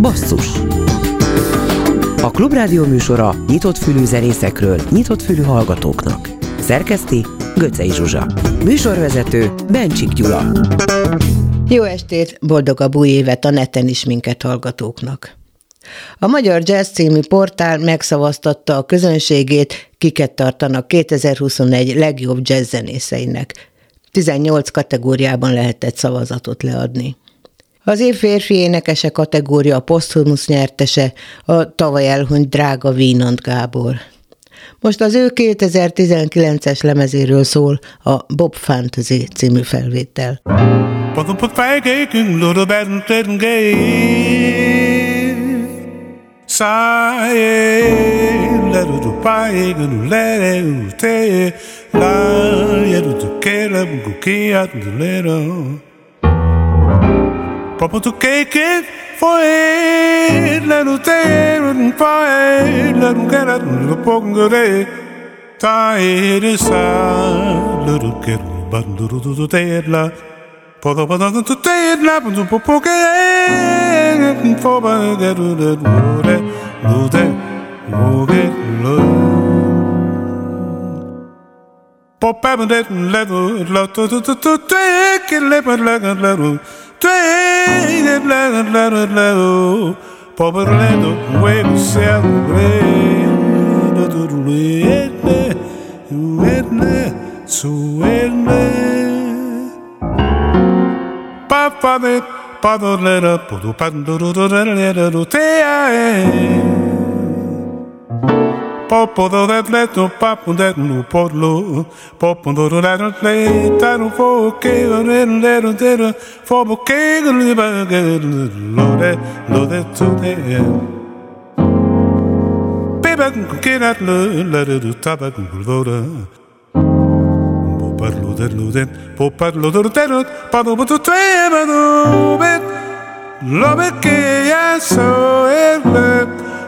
Basszus A Klubrádió műsora nyitott fülű zenészekről, nyitott fülű hallgatóknak. Szerkeszti Göcej Zsuzsa. Műsorvezető Bencsik Gyula. Jó estét, boldogabb új évet a neten is minket hallgatóknak. A Magyar Jazz című portál megszavaztatta a közönségét, kiket tartanak 2021 legjobb jazz zenészeinek. 18 kategóriában lehetett szavazatot leadni. Az év férfi énekese kategória a Posthumusz nyertese, a tavaly elhunyt drága Vínant Gábor. Most az ő 2019-es lemezéről szól a Bob Fantasy című felvétel. Proprio tu che che foi la notte un fai la gara lo pongere tai de sa lo du che bando du du te la Podo podo tu te la podo popo che fo ba de du de du de du de du de du Pop, I'm a little, little, little, little, little, little, little, little, little, little, that le tano fo ke le le le fo bo ke le ba ge lo de lo de to de Beba ke dat le le de tabak lo de Po parlo de popo do that let no papo that no podlo popo do that no play that no for que no that no that for que no the bag lo that lo that to that baby que that lo la do tabac do da parlo del ludet po parlo del terot parlo bet lo que ya so el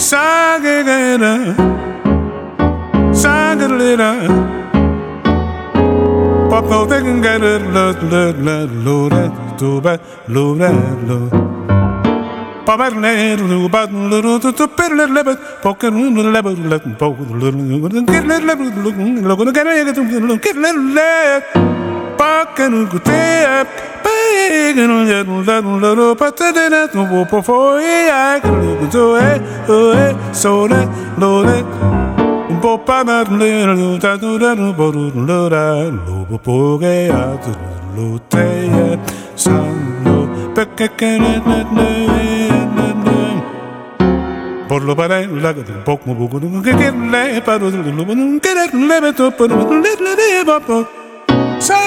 싸그라 싸그라 빠빠오데근가르르르르로라도바로라로 Get pas nous goûter nous nous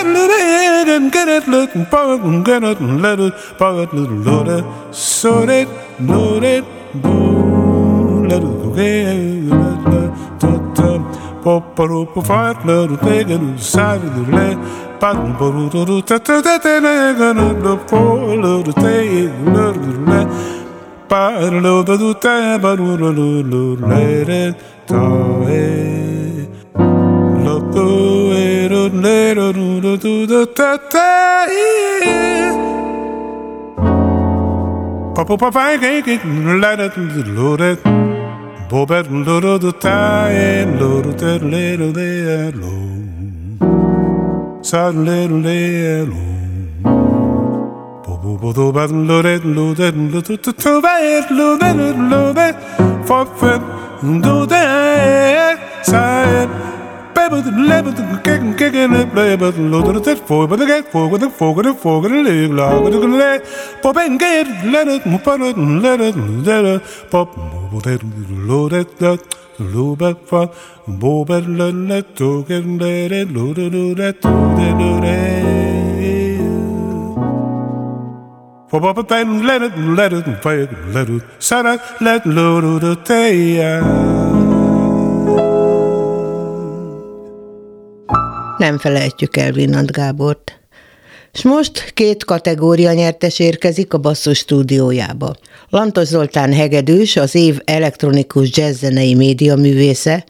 it get it it get it let it it little let it go pop let it Papa papa kijk ik laat het loret Bobert loro de taai loro ter lero de lo Sar lero de lo Bobo bodo bat loret loret loret loret loret loret Forfeit do de saet lebbeth, lebbeth, kicking, kicking, lebbeth, load on the set for, but the get for, with the fork, with the fork, and the leg, log, with the leg, pop and get, let it, put it, let it, let it, pop, move it, load it, that, load back from, move it, let it, talk it, let it, load it, load it, load it, load it. Pop up a thing, let it, let it, let it, let it, set it, let load it, take it. Nem felejtjük el Vinant Gábort. És most két kategória nyertes érkezik a basszus stúdiójába. Lantos Zoltán hegedűs, az év elektronikus jazzzenei média művésze,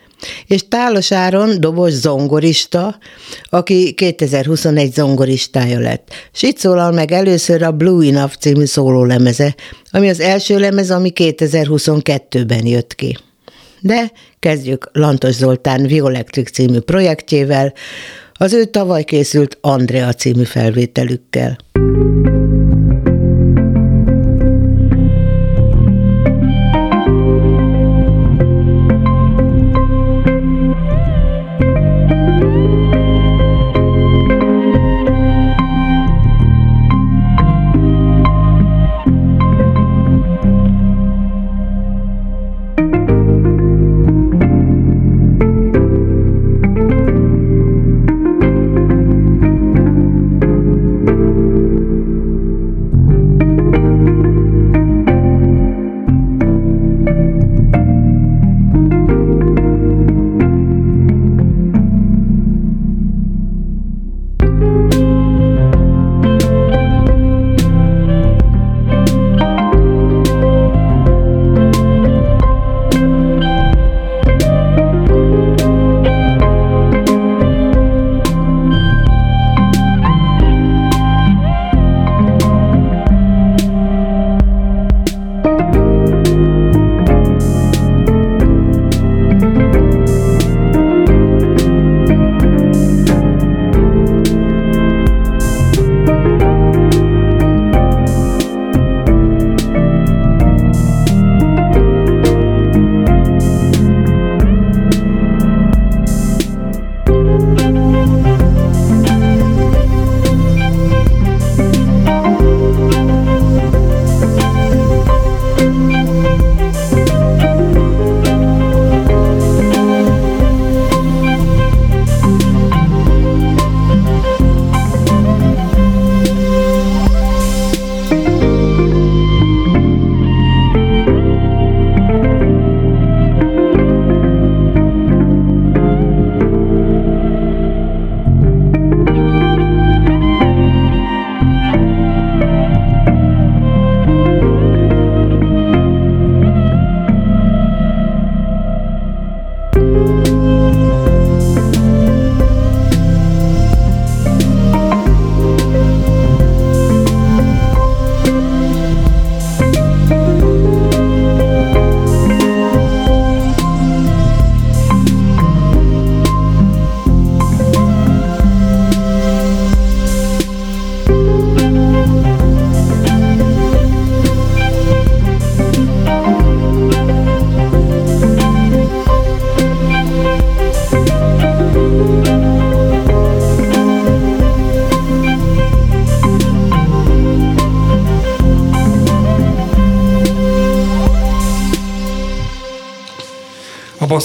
és Tálos Áron dobos zongorista, aki 2021 zongoristája lett. És itt szólal meg először a Blue Enough című szólólemeze, ami az első lemez, ami 2022-ben jött ki. De kezdjük Lantos Zoltán Violectric című projektjével, az ő tavaly készült Andrea című felvételükkel.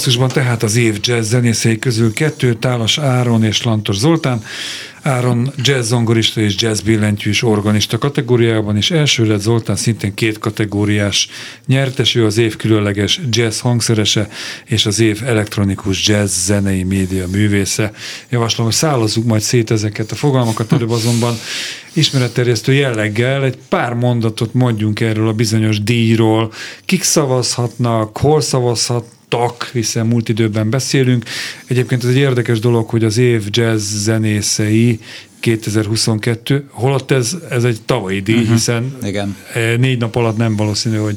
Basszusban tehát az év jazz zenészei közül kettő, Tálas Áron és Lantos Zoltán. Áron jazz zongorista és jazz billentyűs organista kategóriában, és első lett Zoltán szintén két kategóriás nyertes, ő az év különleges jazz hangszerese és az év elektronikus jazz zenei média művésze. Javaslom, hogy szállazzuk majd szét ezeket a fogalmakat, előbb azonban ismeretterjesztő jelleggel egy pár mondatot mondjunk erről a bizonyos díjról. Kik szavazhatnak, hol szavazhatnak, tak, hiszen múlt időben beszélünk. Egyébként ez egy érdekes dolog, hogy az év jazz zenészei 2022, holott ez, ez egy tavalyi díj, uh-huh. hiszen Igen. E, négy nap alatt nem valószínű, hogy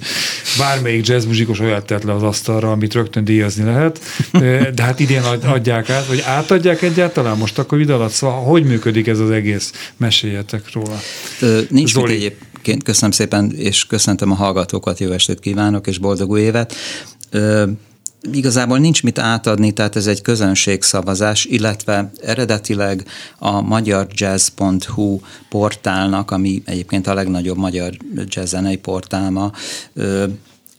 bármelyik jazz muzsikus olyat tett le az asztalra, amit rögtön díjazni lehet, e, de hát idén adják át, vagy átadják egyáltalán most akkor ide alatt, szóval hogy működik ez az egész? Meséljetek róla. Ö, nincs Zoli. mit egyébként, köszönöm szépen, és köszöntöm a hallgatókat, jó estét kívánok, és boldog új évet. Ö, Igazából nincs mit átadni, tehát ez egy közönségszavazás, illetve eredetileg a magyarjazz.hu portálnak, ami egyébként a legnagyobb magyar jazzzenei portálma,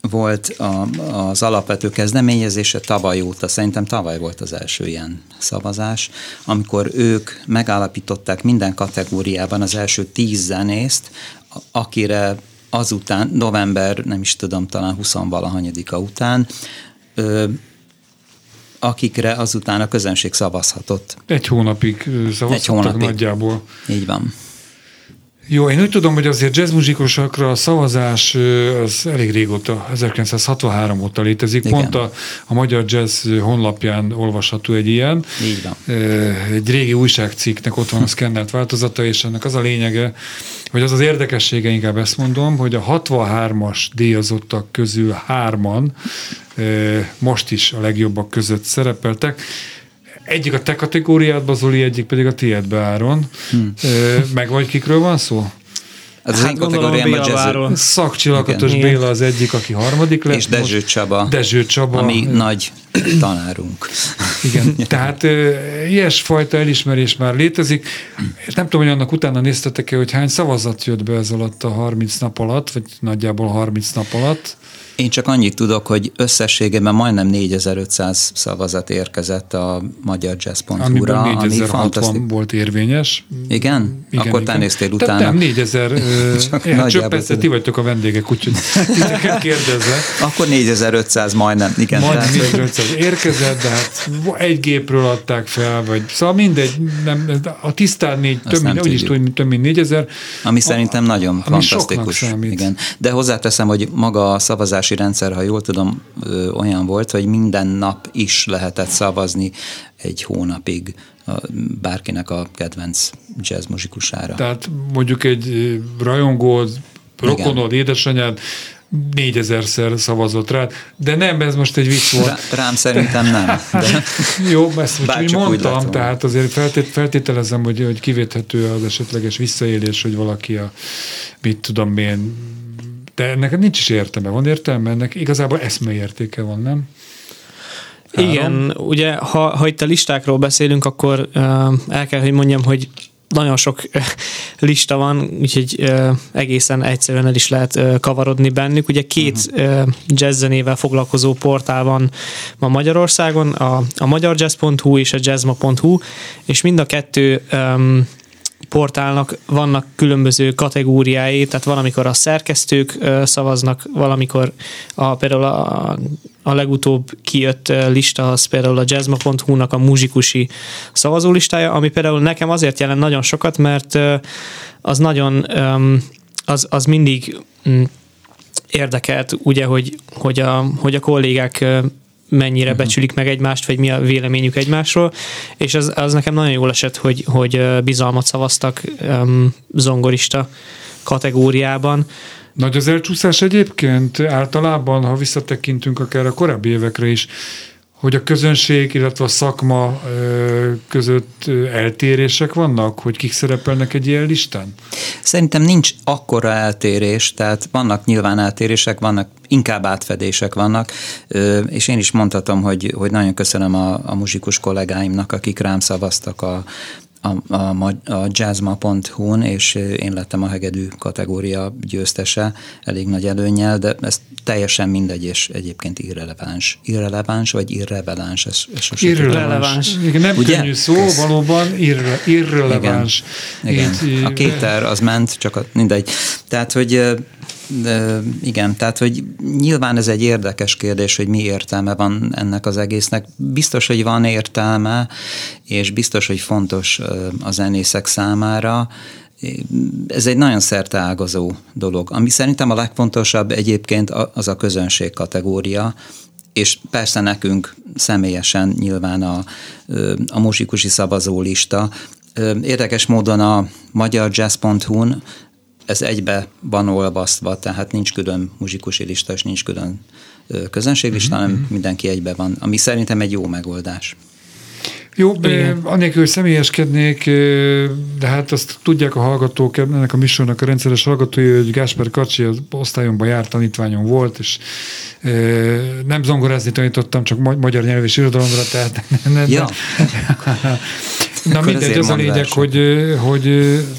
volt a, az alapvető kezdeményezése tavaly óta, szerintem tavaly volt az első ilyen szavazás, amikor ők megállapították minden kategóriában az első tíz zenészt, akire azután, november, nem is tudom, talán 20 valahanyadika után, ö, akikre azután a közönség szavazhatott. Egy hónapig szavazhattak Egy hónapig. nagyjából. Így van. Jó, én úgy tudom, hogy azért jazzmuzsikusokra a szavazás az elég régóta, 1963 óta létezik. Igen. Pont a, a Magyar Jazz honlapján olvasható egy ilyen. Így van. Egy régi újságcikknek ott van a szkennelt változata, és ennek az a lényege, hogy az az érdekessége, inkább ezt mondom, hogy a 63-as díjazottak közül hárman most is a legjobbak között szerepeltek. Egyik a te kategóriádba, Zoli, egyik pedig a tiédbe, Áron. Hmm. Meg vagy kikről van szó? Az hát én a jazz. Béla az egyik, aki harmadik lett. És Dezső Csaba. Dezső Csaba. Ami nagy tanárunk. Igen, tehát ilyesfajta elismerés már létezik. Nem tudom, hogy annak utána néztetek-e, hogy hány szavazat jött be ez alatt a 30 nap alatt, vagy nagyjából 30 nap alatt. Én csak annyit tudok, hogy összességében majdnem 4500 szavazat érkezett a magyar jazz.hu-ra, ami fantasztikus. volt érvényes. Igen? igen Akkor te néztél utána. Nem, 4000. hát csak persze ti vagytok a vendégek, úgyhogy titeket kérdezve. Akkor 4500 majdnem, igen. Majdnem 4500 érkezett, de hát egy gépről adták fel, vagy szóval mindegy, nem, a tisztán négy, több mint, úgy is tudom, több mint 4000. Ami a, szerintem nagyon ami fantasztikus. Igen. De hozzáteszem, hogy maga a szavazás szavazási rendszer, ha jól tudom, olyan volt, hogy minden nap is lehetett szavazni egy hónapig bárkinek a kedvenc jazz muzsikusára. Tehát mondjuk egy rajongó, rokonod, édesanyád négyezerszer szavazott rá, de nem, ez most egy vicc volt. Rám szerintem nem. De Jó, ezt most úgy mondtam, tehát azért feltét, feltételezem, hogy, hogy kivéthető az esetleges visszaélés, hogy valaki a, mit tudom én, de ennek nincs is értelme. Van értelme? Ennek igazából eszmeértéke van, nem? Három. Igen, ugye ha, ha itt a listákról beszélünk, akkor uh, el kell, hogy mondjam, hogy nagyon sok lista van, úgyhogy uh, egészen egyszerűen el is lehet uh, kavarodni bennük. Ugye két uh-huh. uh, jazzzenével foglalkozó portál van ma Magyarországon, a, a magyarjazz.hu és a jazzma.hu, és mind a kettő um, portálnak vannak különböző kategóriái, tehát valamikor a szerkesztők szavaznak, valamikor a, például a, a legutóbb kijött lista az például a jazzma.hu-nak a muzsikusi szavazólistája, ami például nekem azért jelent nagyon sokat, mert az nagyon, az, az mindig mm, érdekelt, ugye, hogy, hogy, a, hogy a kollégák mennyire uh-huh. becsülik meg egymást, vagy mi a véleményük egymásról, és az, az nekem nagyon jól esett, hogy, hogy bizalmat szavaztak um, zongorista kategóriában. Nagy az elcsúszás egyébként általában, ha visszatekintünk akár a korábbi évekre is, hogy a közönség, illetve a szakma között eltérések vannak, hogy kik szerepelnek egy ilyen listán? Szerintem nincs akkora eltérés, tehát vannak nyilván eltérések, vannak inkább átfedések vannak, és én is mondhatom, hogy, hogy nagyon köszönöm a, a muzsikus kollégáimnak, akik rám szavaztak a, a, a, a jazzma.hu-n, és én lettem a hegedű kategória győztese, elég nagy előnyel, de ez teljesen mindegy, és egyébként irreleváns. Irreleváns, vagy irreveláns? Ez, ez sose irreleváns. Igen, nem Ugye? könnyű szó, ez... valóban irre, irreleváns. Igen, igen. a kéter az ment, csak a, mindegy. Tehát, hogy igen, tehát hogy nyilván ez egy érdekes kérdés, hogy mi értelme van ennek az egésznek. Biztos, hogy van értelme, és biztos, hogy fontos a zenészek számára, ez egy nagyon szerteágazó dolog. Ami szerintem a legfontosabb egyébként az a közönség kategória, és persze nekünk személyesen nyilván a, a muzsikusi szavazólista. Érdekes módon a magyarjazz.hu-n ez egybe van olvasztva, tehát nincs külön muzsikusi lista, és nincs külön közönséglista, mm-hmm. hanem mhm. mindenki egybe van, ami szerintem egy jó megoldás. Jó, annélkül, hogy személyeskednék, de hát azt tudják a hallgatók, ennek a műsornak a rendszeres hallgatói, hogy Gásper Kacsi az osztályomban járt, tanítványom volt, és nem zongorázni tanítottam, csak magyar nyelv és irodalomra, tehát nem, ja. Na mindegy, az a lényeg, hogy, hogy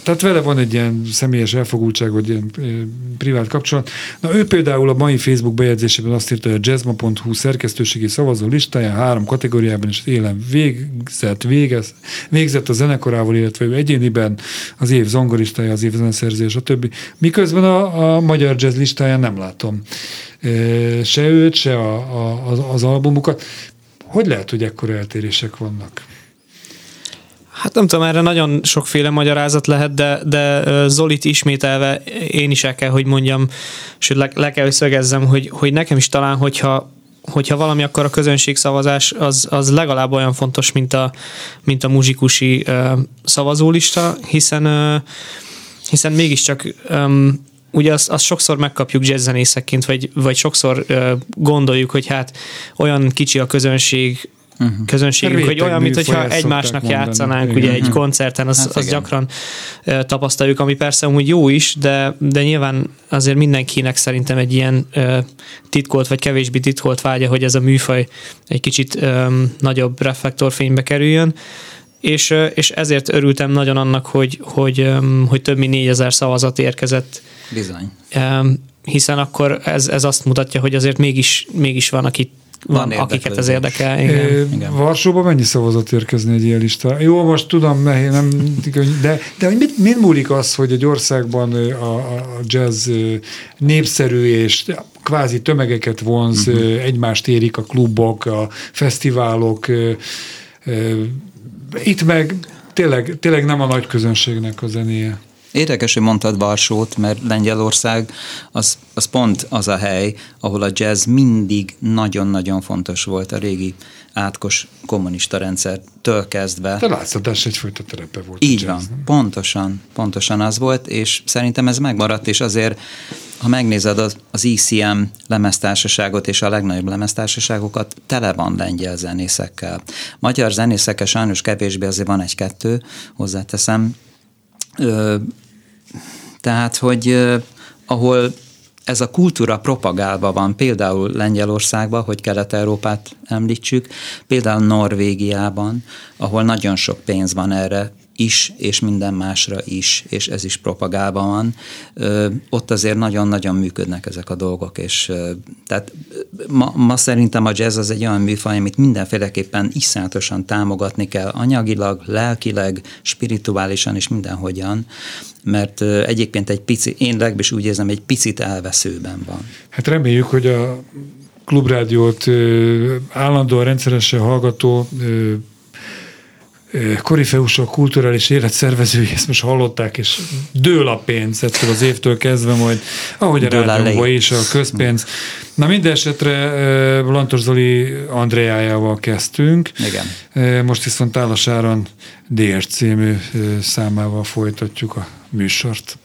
tehát vele van egy ilyen személyes elfogultság, vagy ilyen privát kapcsolat. Na ő például a mai Facebook bejegyzésében azt írta, hogy a jazzma.hu szerkesztőségi szavazó listáján három kategóriában is élen végzett, végez, végzett a zenekorával, illetve ő egyéniben az év zongoristája, az év zeneszerző, stb. Miközben a, a magyar jazz listáján nem látom se őt, se a, a, az albumukat. Hogy lehet, hogy ekkora eltérések vannak? Hát nem tudom, erre nagyon sokféle magyarázat lehet, de, de Zolit ismételve én is el kell, hogy mondjam, sőt le, le kell, hogy szögezzem, hogy, hogy nekem is talán, hogyha hogyha valami, akkor a közönségszavazás az, az legalább olyan fontos, mint a, mint a muzsikusi uh, szavazólista, hiszen uh, hiszen mégiscsak um, ugye azt, azt sokszor megkapjuk jazzzenészekként, vagy, vagy sokszor uh, gondoljuk, hogy hát olyan kicsi a közönség, uh-huh. közönségünk, Réteg hogy olyan, mintha egymásnak mondani. játszanánk Igen. ugye egy uh-huh. koncerten, az, hát az gyakran tapasztaljuk, ami persze úgy jó is, de, de nyilván azért mindenkinek szerintem egy ilyen titkolt, vagy kevésbé titkolt vágya, hogy ez a műfaj egy kicsit um, nagyobb reflektorfénybe kerüljön és, és ezért örültem nagyon annak, hogy, hogy, hogy több mint 4000 szavazat érkezett. Bizony. Hiszen akkor ez, ez azt mutatja, hogy azért mégis, mégis van, aki van, van akiket ez érdekel. Igen. igen. Varsóban mennyi szavazat érkezni egy ilyen lista? Jó, most tudom, nem, de, de mit, mit múlik az, hogy egy országban a, a jazz népszerű és kvázi tömegeket vonz, uh-huh. egymást érik a klubok, a fesztiválok, itt meg tényleg, tényleg nem a nagy közönségnek a zenéje. Érdekes, hogy mondtad Varsót, mert Lengyelország az, az pont az a hely, ahol a jazz mindig nagyon-nagyon fontos volt a régi átkos kommunista rendszertől kezdve. De látszatás egyfajta terepe volt. Így van, pontosan, pontosan az volt, és szerintem ez megmaradt, és azért, ha megnézed az, az ECM lemeztársaságot és a legnagyobb lemeztársaságokat, tele van lengyel zenészekkel. Magyar zenészekkel sajnos kevésbé azért van egy-kettő, hozzáteszem. Ö, tehát, hogy ahol ez a kultúra propagálva van, például Lengyelországban, hogy Kelet-Európát említsük, például Norvégiában, ahol nagyon sok pénz van erre, is, és minden másra is, és ez is propagálva van. Ö, ott azért nagyon-nagyon működnek ezek a dolgok, és ö, tehát ma, ma szerintem a jazz az egy olyan műfaj, amit mindenféleképpen iszonyatosan támogatni kell anyagilag, lelkileg, spirituálisan és mindenhogyan, mert ö, egyébként egy pici, én legalábbis úgy érzem, egy picit elveszőben van. Hát reméljük, hogy a klubrádiót állandóan rendszeresen hallgató korifeusok, kulturális életszervezői ezt most hallották, és dől a pénz ettől az évtől kezdve, majd ahogy a rádióban is a közpénz. Na minden esetre Lantos Zoli Andreájával kezdtünk. Igen. Most viszont Tálas Áron DR című számával folytatjuk a műsort.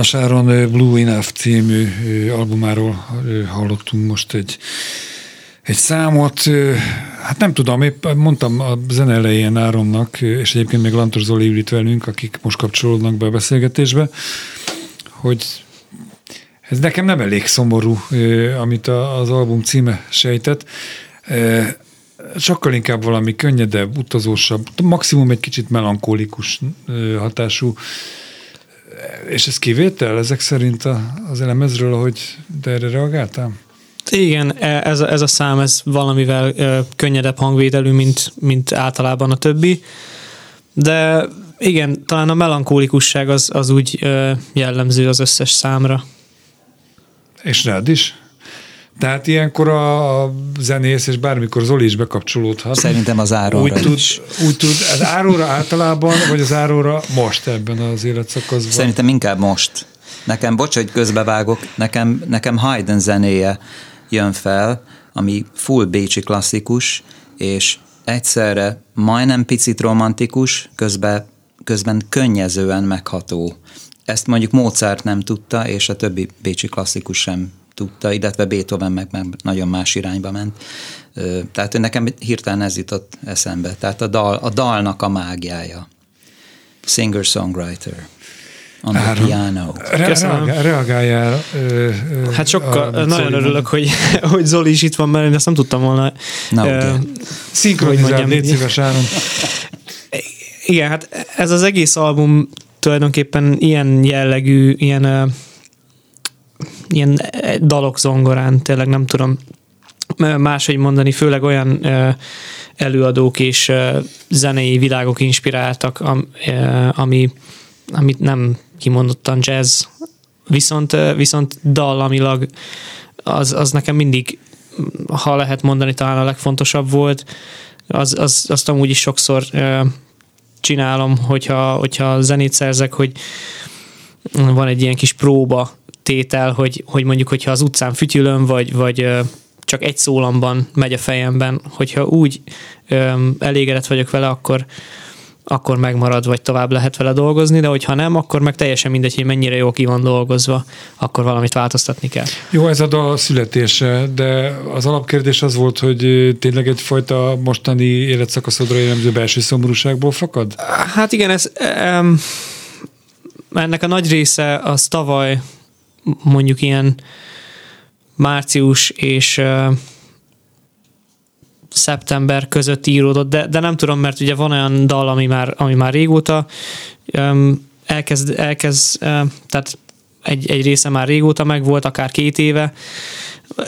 Tálas Áron Blue Enough című albumáról hallottunk most egy, egy számot. Hát nem tudom, épp mondtam a zene elején Áronnak, és egyébként még Lantos Zoli ül itt velünk, akik most kapcsolódnak be a beszélgetésbe, hogy ez nekem nem elég szomorú, amit az album címe sejtett. Sokkal inkább valami könnyedebb, utazósabb, maximum egy kicsit melankolikus hatású és ez kivétel ezek szerint az elemezről, ahogy de erre reagáltál? Igen, e, ez a, ez a szám ez valamivel ö, könnyedebb hangvételű, mint, mint általában a többi, de igen, talán a melankólikusság az, az úgy ö, jellemző az összes számra. És rád is? Tehát ilyenkor a zenész, és bármikor Zoli is bekapcsolódhat. Szerintem az áróra úgy tud, is. Úgy tud, az áróra általában, vagy az áróra most ebben az életszakaszban? Szerintem inkább most. Nekem, bocs, hogy közbevágok, nekem, nekem Haydn zenéje jön fel, ami full bécsi klasszikus, és egyszerre majdnem picit romantikus, közben, közben könnyezően megható. Ezt mondjuk Mozart nem tudta, és a többi bécsi klasszikus sem tudta, illetve Beethoven meg, meg nagyon más irányba ment. Tehát nekem hirtelen ez jutott eszembe. Tehát a, dal, a dalnak a mágiája. Singer-songwriter. On the Áron, piano. Re- reagáljál. Ö, ö, hát sokkal, nagyon Zoli örülök, hogy, hogy Zoli is itt van, mert én ezt nem tudtam volna. Na, uh, Szinkronizál, légy szíves, Áron. Igen, hát ez az egész album tulajdonképpen ilyen jellegű, ilyen ilyen eh, dalok zongorán, tényleg nem tudom máshogy mondani, főleg olyan eh, előadók és eh, zenei világok inspiráltak, ami, amit nem kimondottan jazz, viszont, viszont dallamilag az, az nekem mindig, ha lehet mondani, talán a legfontosabb volt, az, az, azt amúgy is sokszor csinálom, hogyha, hogyha zenét szerzek, hogy van egy ilyen kis próba tétel, hogy, hogy mondjuk, hogyha az utcán fütyülöm, vagy, vagy csak egy szólamban megy a fejemben, hogyha úgy öm, elégedett vagyok vele, akkor, akkor megmarad, vagy tovább lehet vele dolgozni, de hogyha nem, akkor meg teljesen mindegy, hogy mennyire jó ki van dolgozva, akkor valamit változtatni kell. Jó, ez a dal születése, de az alapkérdés az volt, hogy tényleg egyfajta mostani életszakaszodra jellemző belső szomorúságból fakad? Hát igen, ez um, ennek a nagy része az tavaly mondjuk ilyen március és uh, szeptember között íródott, de, de nem tudom, mert ugye van olyan dal, ami már, ami már régóta um, elkezd, elkezd uh, tehát egy, egy része már régóta meg volt, akár két éve.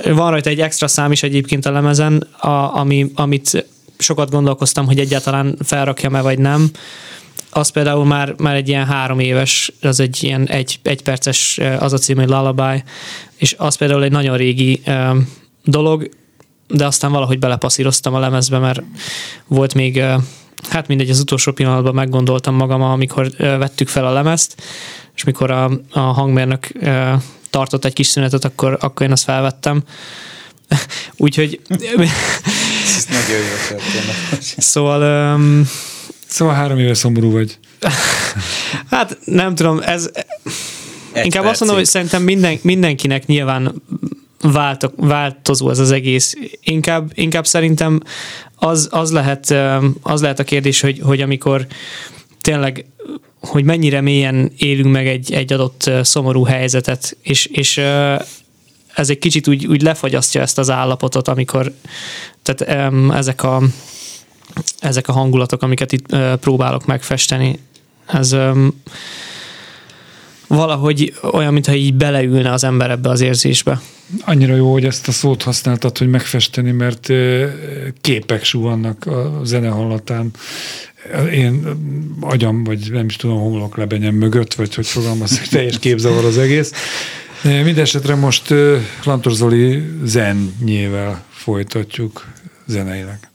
Van rajta egy extra szám is egyébként a lemezen, a, ami, amit sokat gondolkoztam, hogy egyáltalán felrakjam-e vagy nem az például már, már egy ilyen három éves, az egy ilyen egy, egy perces, az a cím, hogy Lullaby, és az például egy nagyon régi um, dolog, de aztán valahogy belepasszíroztam a lemezbe, mert volt még, uh, hát mindegy, az utolsó pillanatban meggondoltam magam, amikor uh, vettük fel a lemezt, és mikor a, a hangmérnök uh, tartott egy kis szünetet, akkor, akkor én azt felvettem. Úgyhogy... Ez nagyon jó Szóval um, Szóval három éve szomorú vagy. hát nem tudom, ez... Egy inkább percig. azt mondom, hogy szerintem minden, mindenkinek nyilván váltok, változó ez az egész. Inkább, inkább szerintem az, az, lehet, az lehet a kérdés, hogy, hogy amikor tényleg hogy mennyire mélyen élünk meg egy, egy adott szomorú helyzetet, és, és ez egy kicsit úgy, úgy lefagyasztja ezt az állapotot, amikor tehát ezek a ezek a hangulatok, amiket itt próbálok megfesteni, ez valahogy olyan, mintha így beleülne az ember ebbe az érzésbe. Annyira jó, hogy ezt a szót használtad, hogy megfesteni, mert képek suhannak a zene hallatán. Én agyam, vagy nem is tudom, homlok lebenyem mögött, vagy hogy fogalmazok, teljes képzavar az egész. Mindenesetre most Lantor Zoli zennyével folytatjuk zeneileg.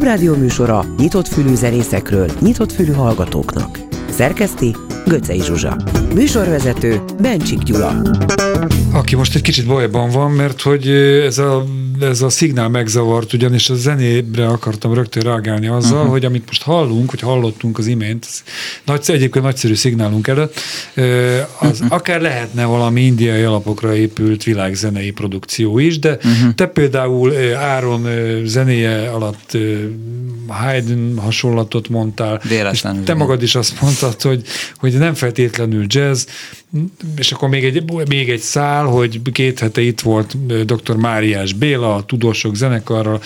Klubrádió műsora nyitott fülű zenészekről, nyitott fülű hallgatóknak. Szerkeszti Göcej Zsuzsa. Műsorvezető Bencsik Gyula. Aki most egy kicsit bajban van, mert hogy ez a ez a szignál megzavart, ugyanis a zenébre akartam rögtön reagálni azzal, uh-huh. hogy amit most hallunk, hogy hallottunk az imént, nagy, egyébként nagyszerű szignálunk előtt, az uh-huh. akár lehetne valami indiai alapokra épült világzenei produkció is, de uh-huh. te például Áron zenéje alatt Haydn hasonlatot mondtál, Véletlenül. és te magad is azt mondtad, hogy, hogy nem feltétlenül jazz, és akkor még egy, még egy szál, hogy két hete itt volt dr. Máriás Béla, a Tudósok zenekarral,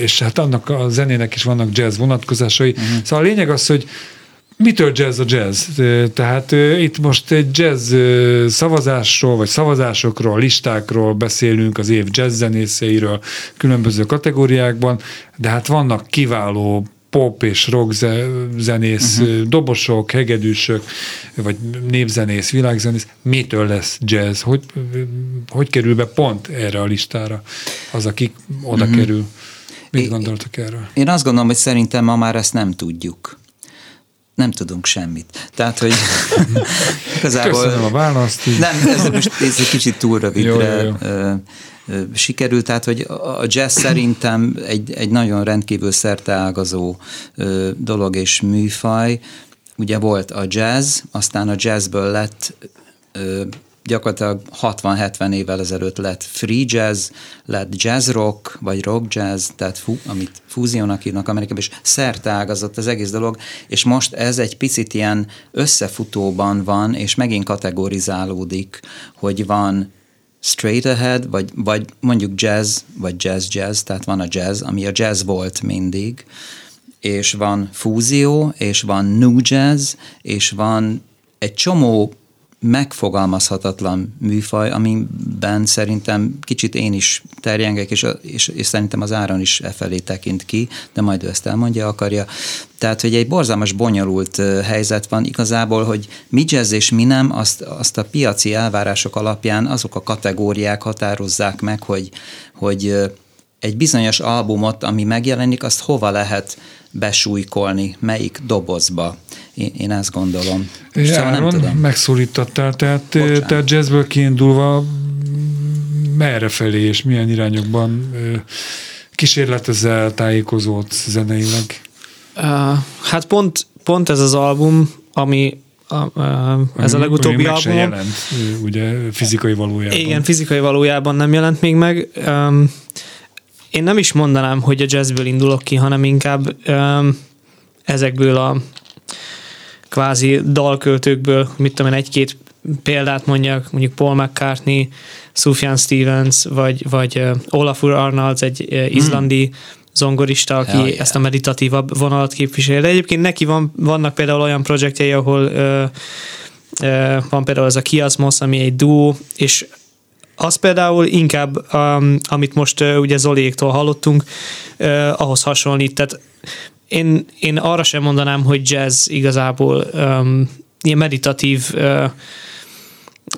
és hát annak a zenének is vannak jazz vonatkozásai. Uh-huh. Szóval a lényeg az, hogy mitől jazz a jazz? Tehát itt most egy jazz szavazásról, vagy szavazásokról, listákról beszélünk, az év jazz zenészeiről, különböző kategóriákban, de hát vannak kiváló pop és rock zenész, uh-huh. dobosok, hegedűsök, vagy népzenész, világzenész, mitől lesz jazz? Hogy, hogy kerül be pont erre a listára az, aki oda uh-huh. kerül? Mit gondoltak erről? Én azt gondolom, hogy szerintem ma már ezt nem tudjuk. Nem tudunk semmit. Tehát, hogy igazából... Köszönöm a választ. Nem, ez, most, ez egy kicsit túl rövidre jó, jó, jó sikerült, tehát hogy a jazz szerintem egy, egy nagyon rendkívül szerteágazó dolog és műfaj. Ugye volt a jazz, aztán a jazzből lett gyakorlatilag 60-70 évvel ezelőtt lett free jazz, lett jazz rock, vagy rock jazz, tehát fú, amit fúziónak hívnak Amerikában, és szerteágazott az egész dolog, és most ez egy picit ilyen összefutóban van, és megint kategorizálódik, hogy van straight ahead, vagy, vagy mondjuk jazz, vagy jazz-jazz, tehát van a jazz, ami a jazz volt mindig, és van fúzió, és van new jazz, és van egy csomó megfogalmazhatatlan műfaj, amiben szerintem kicsit én is terjengek, és, és, és szerintem az áron is e felé tekint ki, de majd ő ezt elmondja, akarja. Tehát, hogy egy borzalmas, bonyolult helyzet van igazából, hogy mi jazz és mi nem, azt, azt a piaci elvárások alapján azok a kategóriák határozzák meg, hogy, hogy egy bizonyos albumot, ami megjelenik, azt hova lehet besújkolni, melyik dobozba. Én, én ezt gondolom. Szóval Áron, nem tudom. megszólítottál, tehát, tehát jazzből kiindulva merre felé és milyen irányokban kísérletezel, tájékozódsz zeneileg? Uh, hát pont, pont ez az album, ami a, a, ez ami, a legutóbbi ami album. jelent, ugye fizikai valójában. Igen, fizikai valójában nem jelent még meg. Um, én nem is mondanám, hogy a jazzből indulok ki, hanem inkább um, ezekből a kvázi dalköltőkből, mit tudom én, egy-két példát mondjak, mondjuk Paul McCartney, Sufjan Stevens, vagy, vagy Olafur Arnalds, egy uh, izlandi hmm. zongorista, aki yeah, yeah. ezt a meditatívabb vonalat képviseli. De egyébként neki van, vannak például olyan projektjei, ahol uh, uh, van például ez a Kiasmos, ami egy duó, és az például inkább, um, amit most uh, ugye Zoliéktól hallottunk, uh, ahhoz hasonlít. Tehát én, én arra sem mondanám, hogy jazz igazából um, ilyen meditatív uh,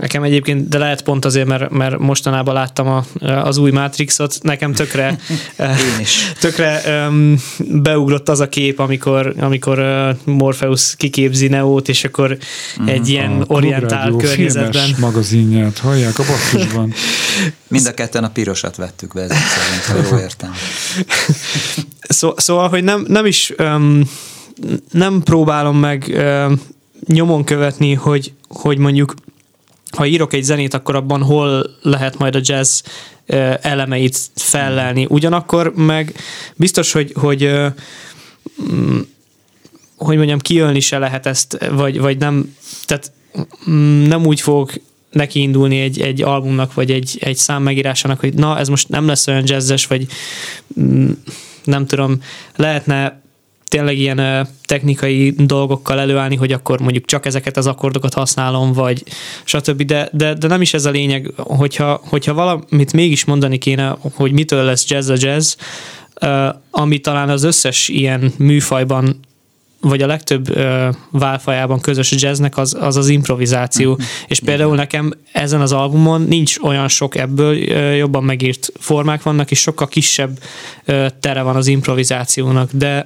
Nekem egyébként, de lehet pont azért, mert, mert mostanában láttam a, az új Matrixot, nekem tökre, tökre um, beugrott az a kép, amikor, amikor uh, Morpheus kiképzi Neót, és akkor mm, egy ilyen orientál környezetben. magazinját hallják a basszusban. Mind a ketten a pirosat vettük be ezek szerint, ha jól értem. Szó, szóval, hogy nem, nem is um, nem próbálom meg um, nyomon követni, hogy, hogy mondjuk ha írok egy zenét, akkor abban hol lehet majd a jazz elemeit fellelni. Ugyanakkor meg biztos, hogy, hogy mm, hogy mondjam, kijölni se lehet ezt, vagy, vagy nem, tehát mm, nem úgy fog neki indulni egy, egy albumnak, vagy egy, egy szám megírásának, hogy na, ez most nem lesz olyan jazzes, vagy mm, nem tudom, lehetne tényleg ilyen technikai dolgokkal előállni, hogy akkor mondjuk csak ezeket az akkordokat használom, vagy stb. De, de, de nem is ez a lényeg, hogyha, hogyha valamit mégis mondani kéne, hogy mitől lesz jazz a jazz, ami talán az összes ilyen műfajban vagy a legtöbb uh, válfajában közös a jazznek az az, az improvizáció. Uh-huh. És például nekem ezen az albumon nincs olyan sok ebből, uh, jobban megírt formák vannak, és sokkal kisebb uh, tere van az improvizációnak, de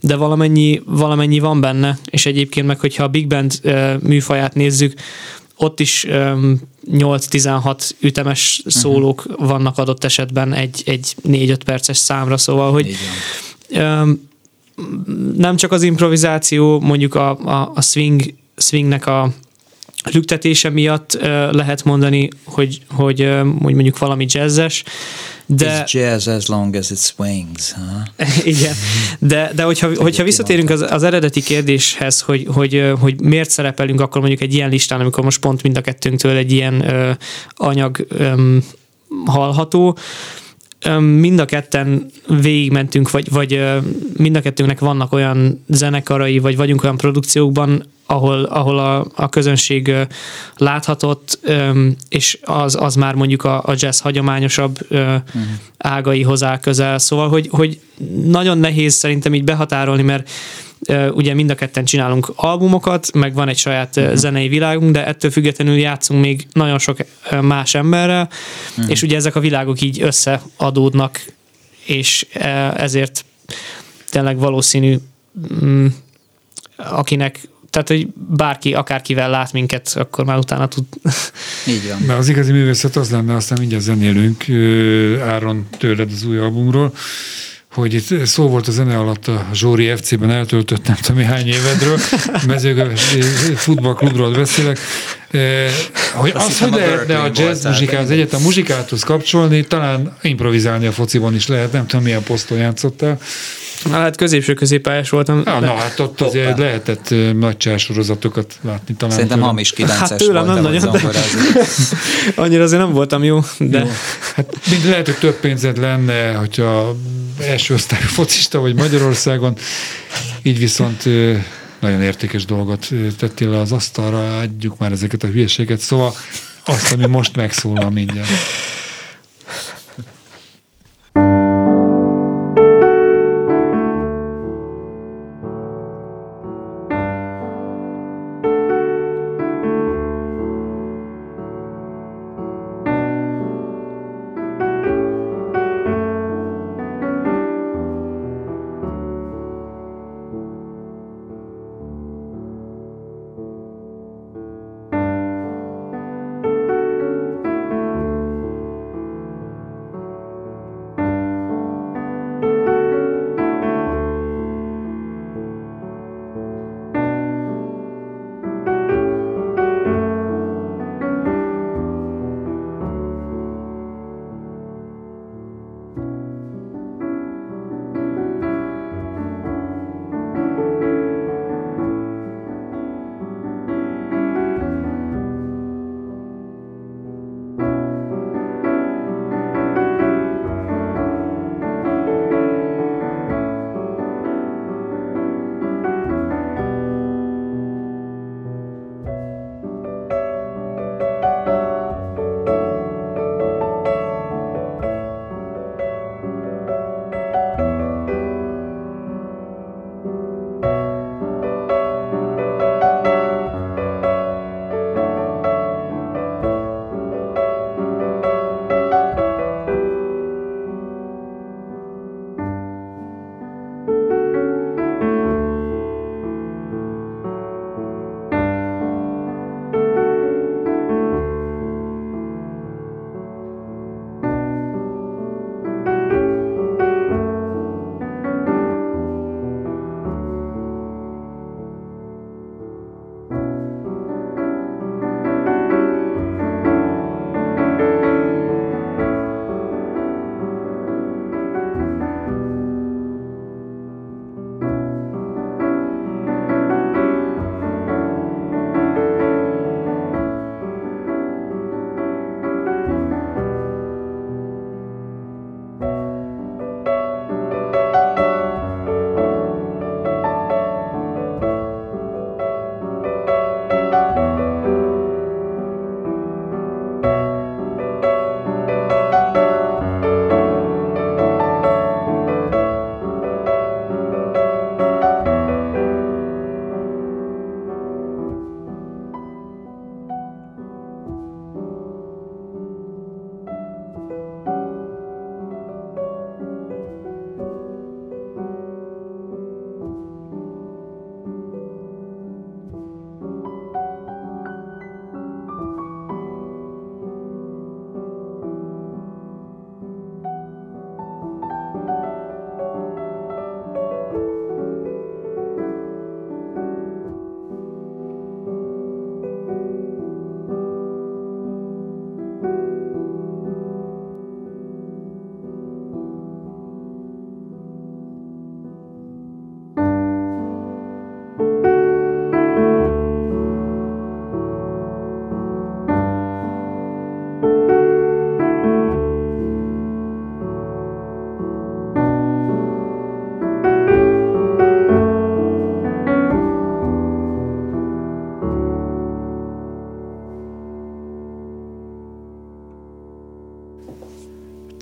de valamennyi, valamennyi van benne, és egyébként meg, hogyha a Big Band műfaját nézzük, ott is um, 8-16 ütemes uh-huh. szólók vannak adott esetben egy, egy 4-5 perces számra, szóval, hogy nem csak az improvizáció, mondjuk a, a, a swing, swingnek a lüktetése miatt lehet mondani, hogy, hogy, hogy mondjuk valami jazzes, de... It's jazz as long as it swings. Huh? Igen, de, de hogyha, hogyha visszatérünk az, az eredeti kérdéshez, hogy, hogy, hogy miért szerepelünk akkor mondjuk egy ilyen listán, amikor most pont mind a kettőnktől egy ilyen uh, anyag um, hallható, mind a ketten végigmentünk, vagy, vagy mind a kettőnknek vannak olyan zenekarai, vagy vagyunk olyan produkciókban, ahol, ahol a, a közönség láthatott, és az, az már mondjuk a, a jazz hagyományosabb uh-huh. ágaihoz áll közel. Szóval, hogy, hogy nagyon nehéz szerintem így behatárolni, mert ugye mind a ketten csinálunk albumokat, meg van egy saját uh-huh. zenei világunk, de ettől függetlenül játszunk még nagyon sok más emberrel, uh-huh. és ugye ezek a világok így összeadódnak, és ezért tényleg valószínű, mm, akinek tehát, hogy bárki, akárkivel lát minket, akkor már utána tud. Így van. Mert az igazi művészet az lenne, aztán mindjárt zenélünk Áron tőled az új albumról, hogy itt szó volt a zene alatt a Zsóri FC-ben eltöltött nem tudom hány évedről, mezőgövesi futballklubról beszélek, hogy Azt az, hogy lehetne a jazz muzsikát, az egyetem muzsikáthoz kapcsolni, talán improvizálni a fociban is lehet, nem tudom milyen poszton játszottál, Hát középső középpályás voltam. Ja. Na hát ott azért Hoppá. lehetett nagy sorozatokat látni talán. Szerintem tőlem. hamis kilences hát tőlem nem nagyon, de... Annyira azért nem voltam jó. De... Jó. Hát mind lehet, hogy több pénzed lenne, hogyha első osztályú focista vagy Magyarországon, így viszont nagyon értékes dolgot tettél le az asztalra, adjuk már ezeket a hülyeséget, szóval azt, ami most megszólal mindjárt.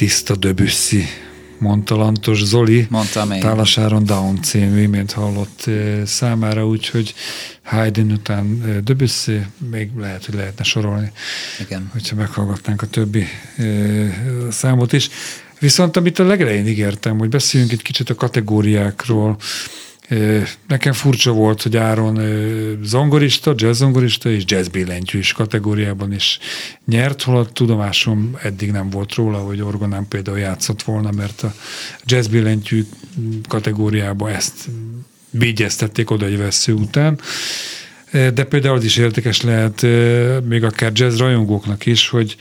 Tiszta Debussy, mondta Lantos Zoli. Mondta még. Tálasáron Down című imént hallott számára, úgyhogy Haydn után Debussy, még lehet, hogy lehetne sorolni. Igen. Hogyha meghallgatnánk a többi számot is. Viszont amit a legelején ígértem, hogy beszéljünk egy kicsit a kategóriákról, Nekem furcsa volt, hogy Áron zongorista, jazz zongorista és jazz billentyűs kategóriában is nyert, holott tudomásom eddig nem volt róla, hogy orgonán például játszott volna, mert a jazz billentyű kategóriába ezt bígyeztették oda egy vesző után. De például az is érdekes lehet még akár jazz rajongóknak is, hogy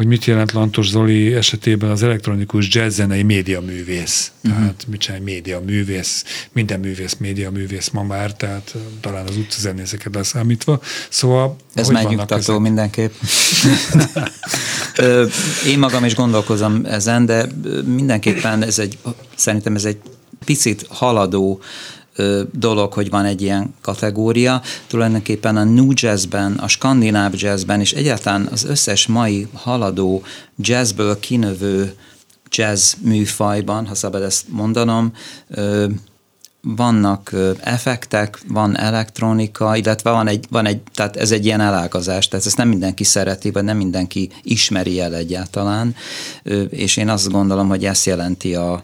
hogy mit jelent Lantos Zoli esetében az elektronikus jazzzenei médiaművész. Uh-huh. Tehát mit csinál médiaművész, minden művész médiaművész ma már, tehát talán az utcazenészeket leszámítva. Szóval Ez megnyugtató mindenképp. Én magam is gondolkozom ezen, de mindenképpen ez egy, szerintem ez egy picit haladó dolog, hogy van egy ilyen kategória. Tulajdonképpen a new jazzben, a skandináv jazzben, és egyáltalán az összes mai haladó jazzből kinövő jazz műfajban, ha szabad ezt mondanom, vannak effektek, van elektronika, illetve van egy, van egy, tehát ez egy ilyen elágazás, tehát ezt nem mindenki szereti, vagy nem mindenki ismeri el egyáltalán, és én azt gondolom, hogy ezt jelenti a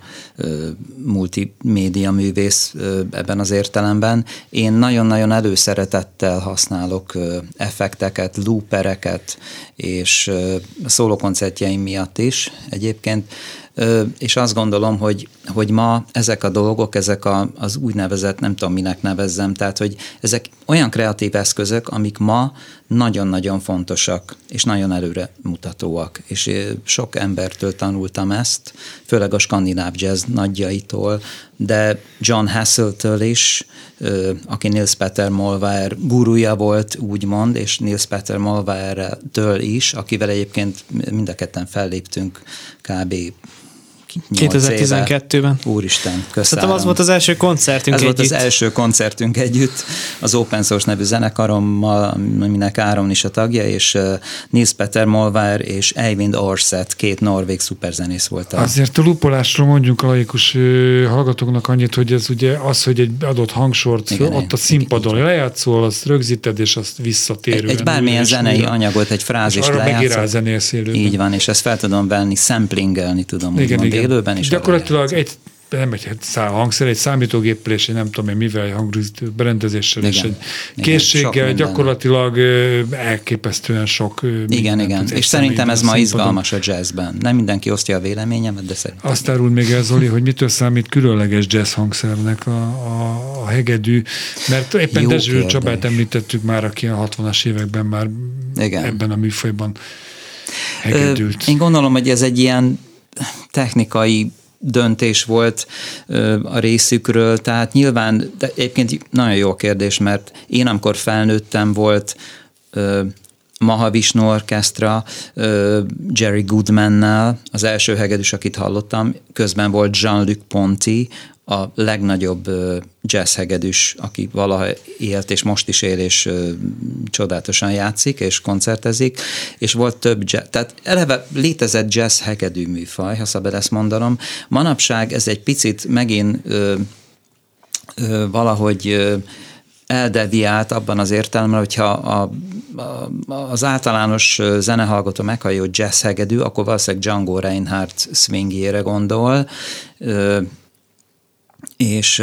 multimédia művész ebben az értelemben. Én nagyon-nagyon előszeretettel használok effekteket, loopereket, és szólókoncertjeim miatt is egyébként, és azt gondolom, hogy, hogy ma ezek a dolgok, ezek a, az úgynevezett, nem tudom minek nevezzem, tehát hogy ezek olyan kreatív eszközök, amik ma nagyon-nagyon fontosak, és nagyon előre mutatóak. És sok embertől tanultam ezt, főleg a skandináv jazz nagyjaitól, de John Hassel-től is, aki Nils Peter Molvár gurúja volt, úgymond, és Nils Peter Molvár-től is, akivel egyébként mind a ketten felléptünk kb. 2012-ben. Úristen, köszönöm. Szerintem az volt az első koncertünk Ez együtt. volt az első koncertünk együtt, az Open Source nevű zenekarommal, aminek Áron is a tagja, és Nils Peter Molvár és Eivind Orset, két norvég szuperzenész volt. Azért a lupolásról mondjuk a laikus hallgatóknak annyit, hogy ez ugye az, hogy egy adott hangsort igen, ott a színpadon igen, lejátszol, azt rögzíted, és azt visszatérően. Egy, egy bármilyen zenei újra. anyagot, egy frázist lejátszol. Így van, és ezt fel tudom venni, samplingelni tudom, igen, igen élőben is. Gyakorlatilag egy nem egy szá, hangszer, egy számítógéppel és egy nem tudom én mivel, hangrögzítő berendezéssel igen, és egy igen, készséggel gyakorlatilag elképesztően sok Igen, igen, és szerintem ez ma izgalmas a jazzben. Nem mindenki osztja a véleményemet, de szerintem. Azt árul még el, Zoli, hogy mitől számít különleges jazz hangszernek a, a, a hegedű, mert éppen Jó Dezső kérdés. Csabát említettük már, aki a 60-as években már igen. ebben a műfajban hegedült. Én gondolom, hogy ez egy ilyen technikai döntés volt a részükről, tehát nyilván, de egyébként nagyon jó kérdés, mert én amikor felnőttem volt Mahavishnu Orchestra Jerry Goodmannel, az első hegedűs, akit hallottam, közben volt Jean-Luc Ponty, a legnagyobb jazz hegedűs, aki valaha élt, és most is él, és csodálatosan játszik, és koncertezik, és volt több jazz, tehát eleve létezett jazz műfaj, ha szabad ezt mondanom. Manapság ez egy picit megint ö, ö, valahogy ö, eldeviált abban az értelemben, hogyha a, a, az általános zenehallgató meghallja, hogy jazz akkor valószínűleg Django Reinhardt swingjére gondol, és,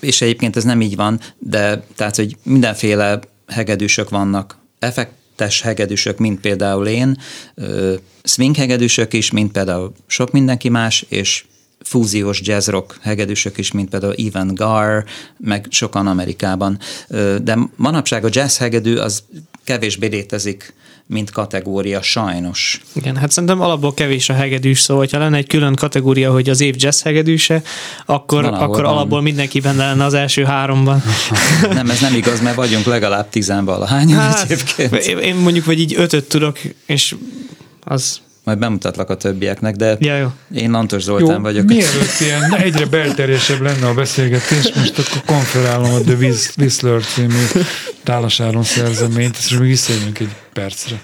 és egyébként ez nem így van, de tehát, hogy mindenféle hegedűsök vannak, effektes hegedűsök, mint például én, swing hegedűsök is, mint például sok mindenki más, és fúziós jazz rock hegedűsök is, mint például Ivan Gar, meg sokan Amerikában. De manapság a jazz hegedű az kevésbé létezik mint kategória, sajnos. Igen, hát szerintem alapból kevés a hegedűs szó, hogyha lenne egy külön kategória, hogy az év jazz hegedűse, akkor, van, akkor van. alapból mindenki benne lenne az első háromban. nem, ez nem igaz, mert vagyunk legalább tizenvalahányan hát, egyébként. Én mondjuk, vagy így ötöt tudok, és az majd bemutatlak a többieknek, de ja, jó. én Lantos Zoltán jó, vagyok. Mielőtt ilyen egyre belterjesebb lenne a beszélgetés, most akkor konferálom a The Whistler című tálasáron szerzeményt, és még visszajövünk egy percre.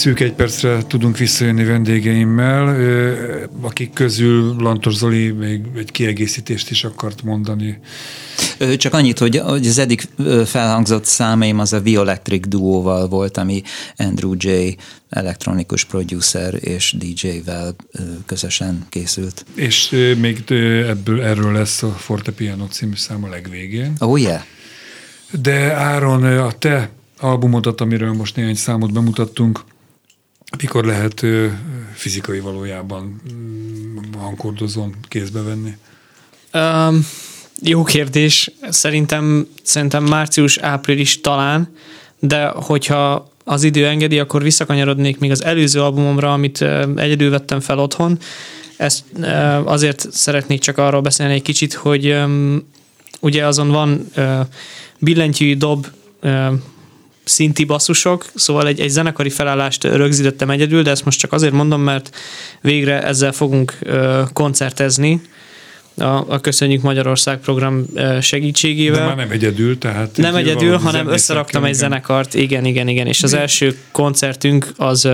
Szűk egy percre tudunk visszajönni vendégeimmel, akik közül Lantos Zoli még egy kiegészítést is akart mondani. Csak annyit, hogy, hogy az eddig felhangzott számaim az a Violectric duóval volt, ami Andrew J. elektronikus producer és DJ-vel közösen készült. És még ebből erről lesz a Fortepiano című szám a legvégén. Oh yeah. De Áron, a te albumodat, amiről most néhány számot bemutattunk, mikor lehet fizikai valójában mm, hangkordozón kézbe venni? Um, jó kérdés. Szerintem, szerintem március-április talán, de hogyha az idő engedi, akkor visszakanyarodnék még az előző albumomra, amit egyedül vettem fel otthon. Ezt azért szeretnék csak arról beszélni egy kicsit, hogy ugye azon van billentyű, dob, szinti basszusok, szóval egy, egy zenekari felállást rögzítettem egyedül, de ezt most csak azért mondom, mert végre ezzel fogunk koncertezni, a, a Köszönjük Magyarország program segítségével. De már nem egyedül, tehát... Nem egyedül, hanem összeraktam egy zenekart, igen, igen, igen, és az első koncertünk az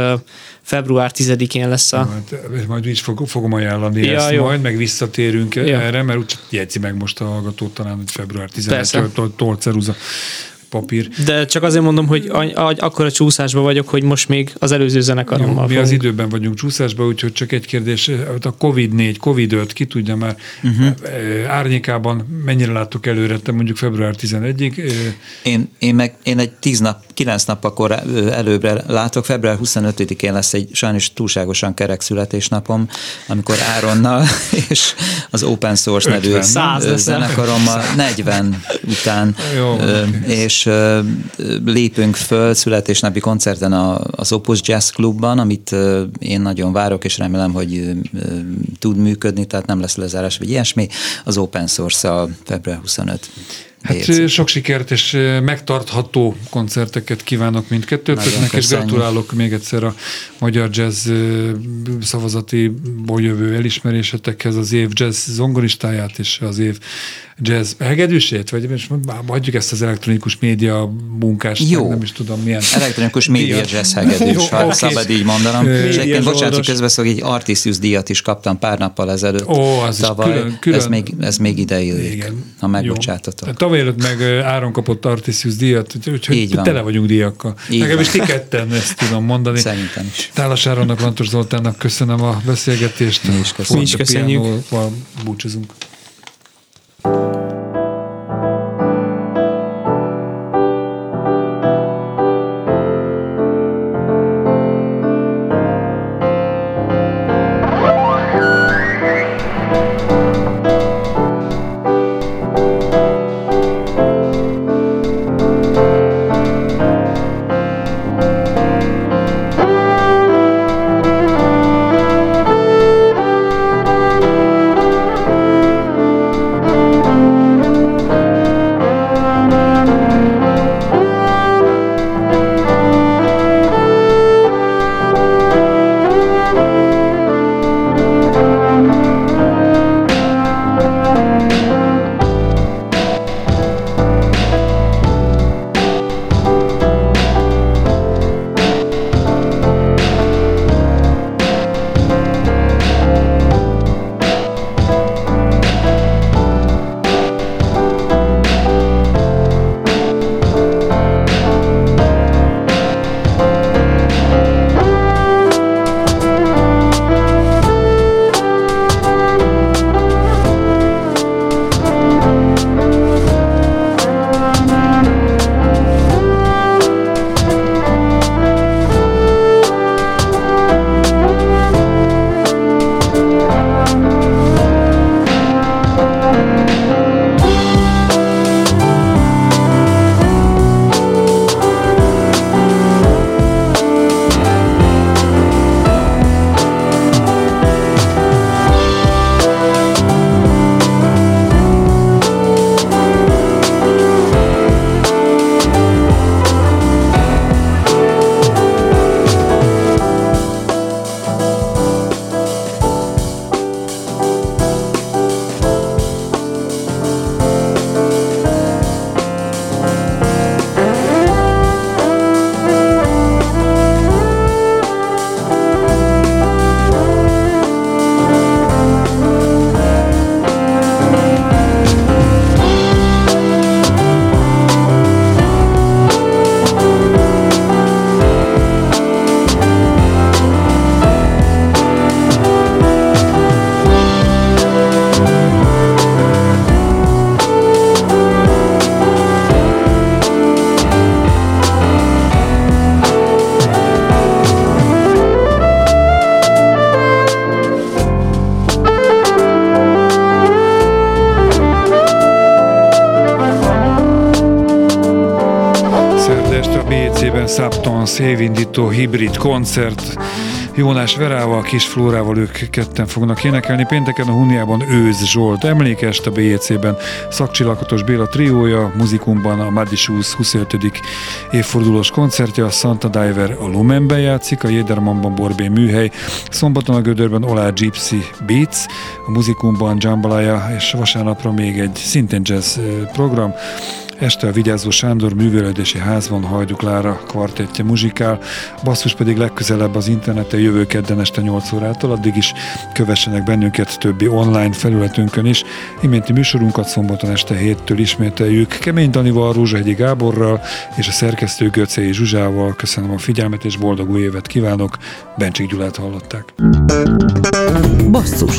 február 10-én lesz a... Hát, majd is fog, fogom ajánlani ja, ezt jó. majd, meg visszatérünk ja. erre, mert úgy jegyzi meg most a hallgató talán, hogy február 11-től ceruza papír. De csak azért mondom, hogy akkor a csúszásban vagyok, hogy most még az előző zenekarommal Jó, Mi fogunk. az időben vagyunk csúszásban, úgyhogy csak egy kérdés, a COVID-4, COVID-5, ki tudja már uh-huh. árnyékában mennyire láttuk előre, te mondjuk február 11-ig? Én, én meg én egy tíz nap, kilenc nap akkor előbbre látok, február 25-én lesz egy sajnos túlságosan kerek születésnapom, amikor Áronnal és az Open Source nevű zenekarommal 40 után, Jó, és és lépünk föl születésnapi koncerten az Opus Jazz Clubban, amit én nagyon várok, és remélem, hogy tud működni, tehát nem lesz lezárás, vagy ilyesmi, az Open Source-a február 25. Hát sok sikert és megtartható koncerteket kívánok mindkettőtöknek, és gratulálok még egyszer a Magyar Jazz szavazati jövő elismerésetekhez, az év jazz zongoristáját és az év jazz hegedűsét, vagy most hagyjuk ezt az elektronikus média munkást, Jó. nem is tudom milyen. Elektronikus média jazz hegedűs, ha okay. szabad így mondanom. És egyébként bocsánat, hogy közbeszok, egy Artisius díjat is kaptam pár nappal ezelőtt. Ó, az tavaly. Külön, külön. Ez, még, ez még ide illik, ha megbocsátatok. Tavaly előtt meg Áron kapott Artisius díjat, úgyhogy így van. tele vagyunk díjakkal. Legalábbis ti ketten ezt tudom mondani. Szerintem is. Tálas Áronnak, Lantos Zoltánnak köszönöm a beszélgetést. Mi is köszönjük. Mi is köszönjük. Búcsúzunk. Subtons évindító hibrid koncert Jónás Verával, Kis Flórával ők ketten fognak énekelni. Pénteken a Huniában Őz Zsolt emlékest a BJC-ben Szakcsillakatos Béla triója, muzikumban a Madisúz 25. évfordulós koncertje, a Santa Diver a Lumenben játszik, a Jédermanban Borbé műhely, szombaton a Gödörben Olá Gypsy Beats, a muzikumban Jambalaya, és vasárnapra még egy szintén jazz program, Este a Vigyázó Sándor művelődési házban Hajduk Lára kvartettje muzsikál, basszus pedig legközelebb az interneten jövő kedden este 8 órától, addig is kövessenek bennünket többi online felületünkön is. Iménti műsorunkat szombaton este héttől ismételjük Kemény Danival, Rózsahegyi Gáborral és a szerkesztő Göcei Zsuzsával. Köszönöm a figyelmet és boldog új évet kívánok. Bencsik Gyulát hallották. Basszus